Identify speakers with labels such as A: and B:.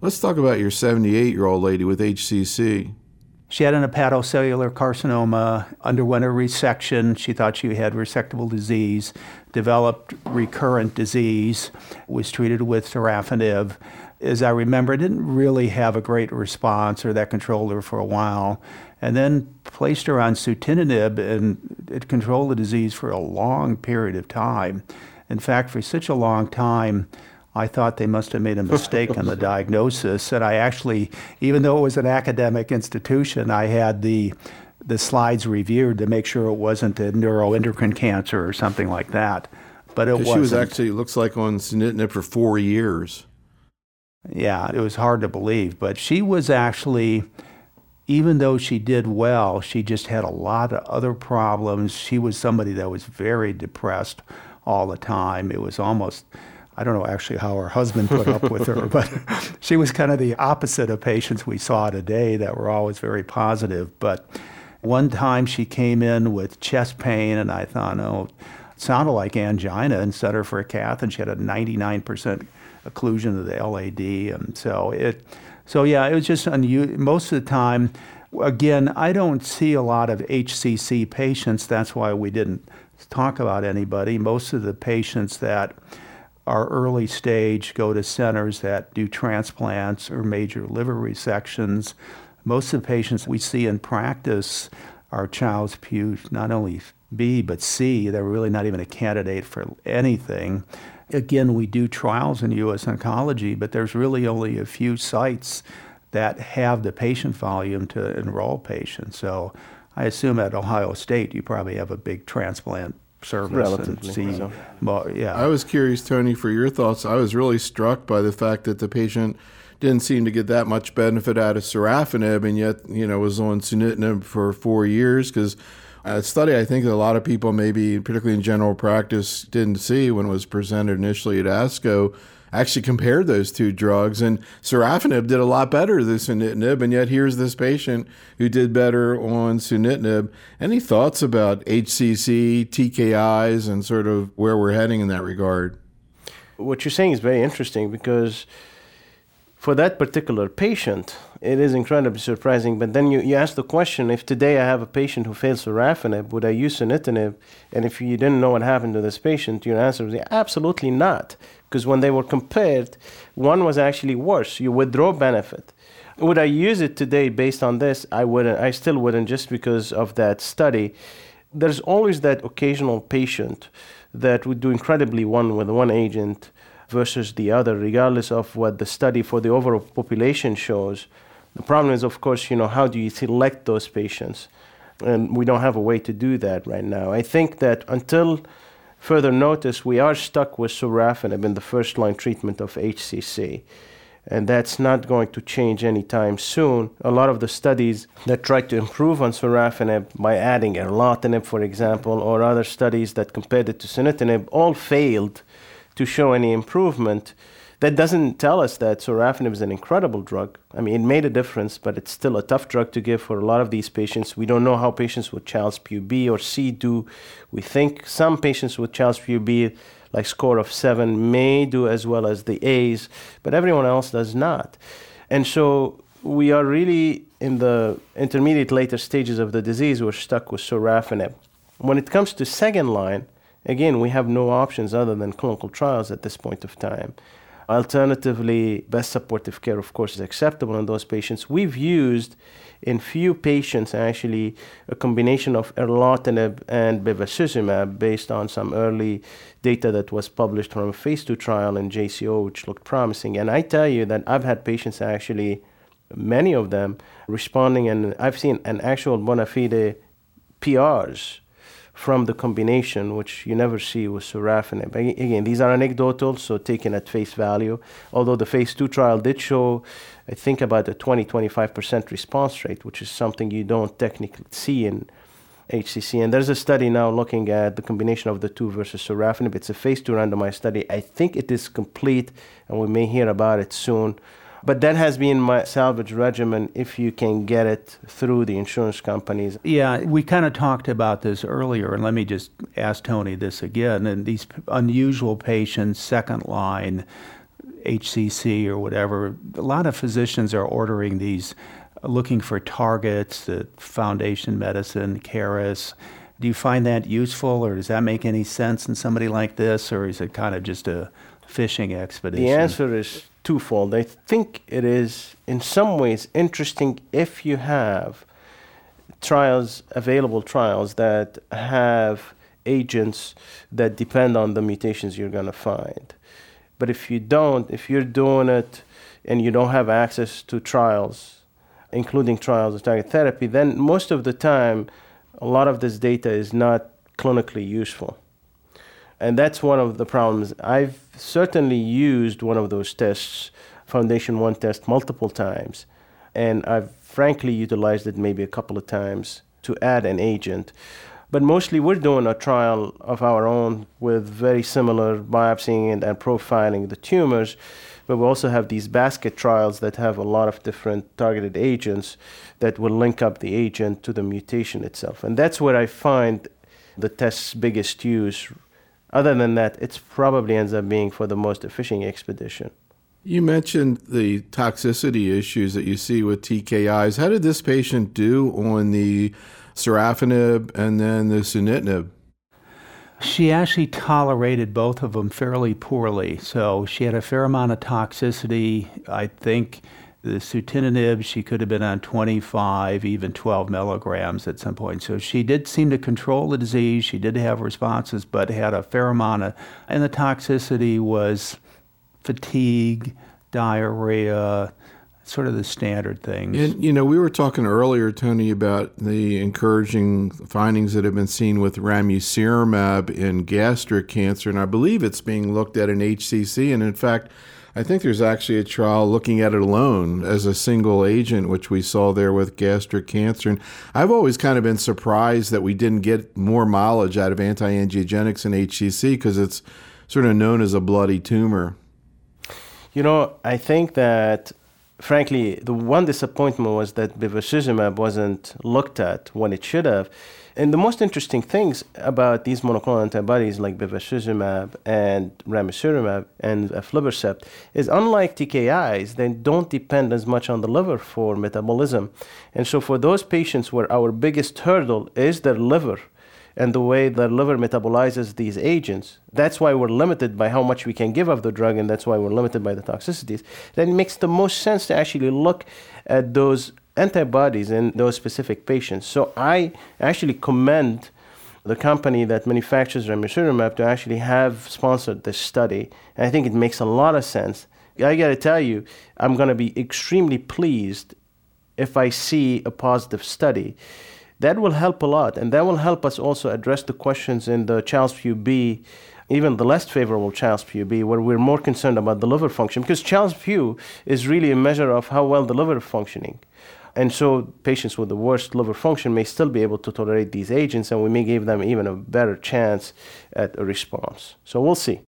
A: Let's talk about your 78 year old lady with HCC.
B: She had an hepatocellular carcinoma, underwent a resection. She thought she had resectable disease, developed recurrent disease, was treated with sorafenib. As I remember, didn't really have a great response, or that controlled her for a while, and then placed her on sunitinib, and it controlled the disease for a long period of time. In fact, for such a long time, I thought they must have made a mistake on the diagnosis. And I actually, even though it was an academic institution, I had the the slides reviewed to make sure it wasn't a neuroendocrine cancer or something like that. But it was.
A: She was actually looks like on sunitinib for four years.
B: Yeah, it was hard to believe, but she was actually. Even though she did well, she just had a lot of other problems. She was somebody that was very depressed all the time. It was almost I don't know actually how her husband put up with her, but she was kind of the opposite of patients we saw today that were always very positive. But one time she came in with chest pain, and I thought, oh, it sounded like angina, and set her for a cath, and she had a 99% occlusion of the LAD, and so it, so yeah, it was just unusual. Most of the time, again, I don't see a lot of HCC patients. That's why we didn't talk about anybody. Most of the patients that are early stage go to centers that do transplants or major liver resections. Most of the patients we see in practice are Child-Pugh, not only B, but C. They're really not even a candidate for anything. Again, we do trials in U.S. oncology, but there's really only a few sites that have the patient volume to enroll patients. So I assume at Ohio State you probably have a big transplant service
C: Relatively,
B: and see.
C: so.
B: Well, yeah.
A: I was curious, Tony, for your thoughts. I was really struck by the fact that the patient didn't seem to get that much benefit out of sorafenib, and yet you know was on sunitinib for four years because. A study I think that a lot of people, maybe particularly in general practice, didn't see when it was presented initially at ASCO, actually compared those two drugs. And sorafenib did a lot better than sunitinib, and yet here's this patient who did better on sunitinib. Any thoughts about HCC, TKIs, and sort of where we're heading in that regard?
C: What you're saying is very interesting because for that particular patient, it is incredibly surprising. But then you, you ask the question if today I have a patient who fails sorafenib, would I use sunitinib? And if you didn't know what happened to this patient, your answer would be absolutely not. Because when they were compared, one was actually worse. You withdraw benefit. Would I use it today based on this? I wouldn't. I still wouldn't just because of that study. There's always that occasional patient that would do incredibly one with one agent versus the other, regardless of what the study for the overall population shows. The problem is, of course, you know, how do you select those patients? And we don't have a way to do that right now. I think that until further notice, we are stuck with sorafenib in the first line treatment of HCC. And that's not going to change anytime soon. A lot of the studies that try to improve on sorafenib by adding erlotinib, for example, or other studies that compared it to sunitinib, all failed to show any improvement. That doesn't tell us that sorafenib is an incredible drug. I mean, it made a difference, but it's still a tough drug to give for a lot of these patients. We don't know how patients with Child-Pugh B or C do. We think some patients with Child-Pugh B, like score of seven, may do as well as the A's, but everyone else does not. And so we are really in the intermediate later stages of the disease. We're stuck with sorafenib. When it comes to second line, again, we have no options other than clinical trials at this point of time. Alternatively, best supportive care, of course, is acceptable in those patients. We've used in few patients actually a combination of erlotinib and bevacizumab based on some early data that was published from a phase two trial in JCO, which looked promising. And I tell you that I've had patients actually, many of them, responding, and I've seen an actual bona fide PRs from the combination, which you never see with sorafenib. Again, these are anecdotal, so taken at face value. Although the phase two trial did show, I think, about a 20 25% response rate, which is something you don't technically see in HCC. And there's a study now looking at the combination of the two versus sorafenib. It's a phase two randomized study. I think it is complete, and we may hear about it soon. But that has been my salvage regimen if you can get it through the insurance companies.
B: Yeah, we kind of talked about this earlier, and let me just ask Tony this again. And these unusual patients, second line, HCC or whatever, a lot of physicians are ordering these, looking for targets, the Foundation Medicine, Caris. Do you find that useful, or does that make any sense in somebody like this, or is it kind of just a fishing expedition?
C: The answer is twofold. I think it is, in some ways, interesting if you have trials, available trials that have agents that depend on the mutations you're going to find. But if you don't, if you're doing it and you don't have access to trials, including trials of target therapy, then most of the time, a lot of this data is not clinically useful. And that's one of the problems. I've certainly used one of those tests, Foundation One test, multiple times. And I've frankly utilized it maybe a couple of times to add an agent. But mostly we're doing a trial of our own with very similar biopsying and, and profiling the tumors. But we also have these basket trials that have a lot of different targeted agents that will link up the agent to the mutation itself. And that's where I find the test's biggest use. Other than that, it probably ends up being for the most efficient expedition.
A: You mentioned the toxicity issues that you see with TKIs. How did this patient do on the sorafenib and then the sunitinib?
B: She actually tolerated both of them fairly poorly. So she had a fair amount of toxicity. I think the sunitinib, she could have been on 25, even 12 milligrams at some point. So she did seem to control the disease. She did have responses, but had a fair amount of, and the toxicity was fatigue, diarrhea, sort of the standard things.
A: And, you know, we were talking earlier, Tony, about the encouraging findings that have been seen with ramucirumab in gastric cancer, and I believe it's being looked at in HCC. And in fact, I think there's actually a trial looking at it alone as a single agent, which we saw there with gastric cancer. And I've always kind of been surprised that we didn't get more mileage out of anti angiogenics in HCC because it's sort of known as a bloody tumor.
C: You know, I think that frankly, the one disappointment was that bevacizumab wasn't looked at when it should have. And the most interesting things about these monoclonal antibodies like bevacizumab and ramucirumab and aflibercept is unlike TKIs, they don't depend as much on the liver for metabolism. And so for those patients where our biggest hurdle is their liver, and the way the liver metabolizes these agents. That's why we're limited by how much we can give of the drug, and that's why we're limited by the toxicities. Then it makes the most sense to actually look at those antibodies in those specific patients. So I actually commend the company that manufactures ramucirumab to actually have sponsored this study. And I think it makes a lot of sense. I got to tell you, I'm going to be extremely pleased if I see a positive study that will help a lot. And that will help us also address the questions in the Child-Pugh B, even the less favorable Child-Pugh B, where we're more concerned about the liver function, because Child-Pugh is really a measure of how well the liver is functioning. And so patients with the worst liver function may still be able to tolerate these agents, and we may give them even a better chance at a response. So we'll see.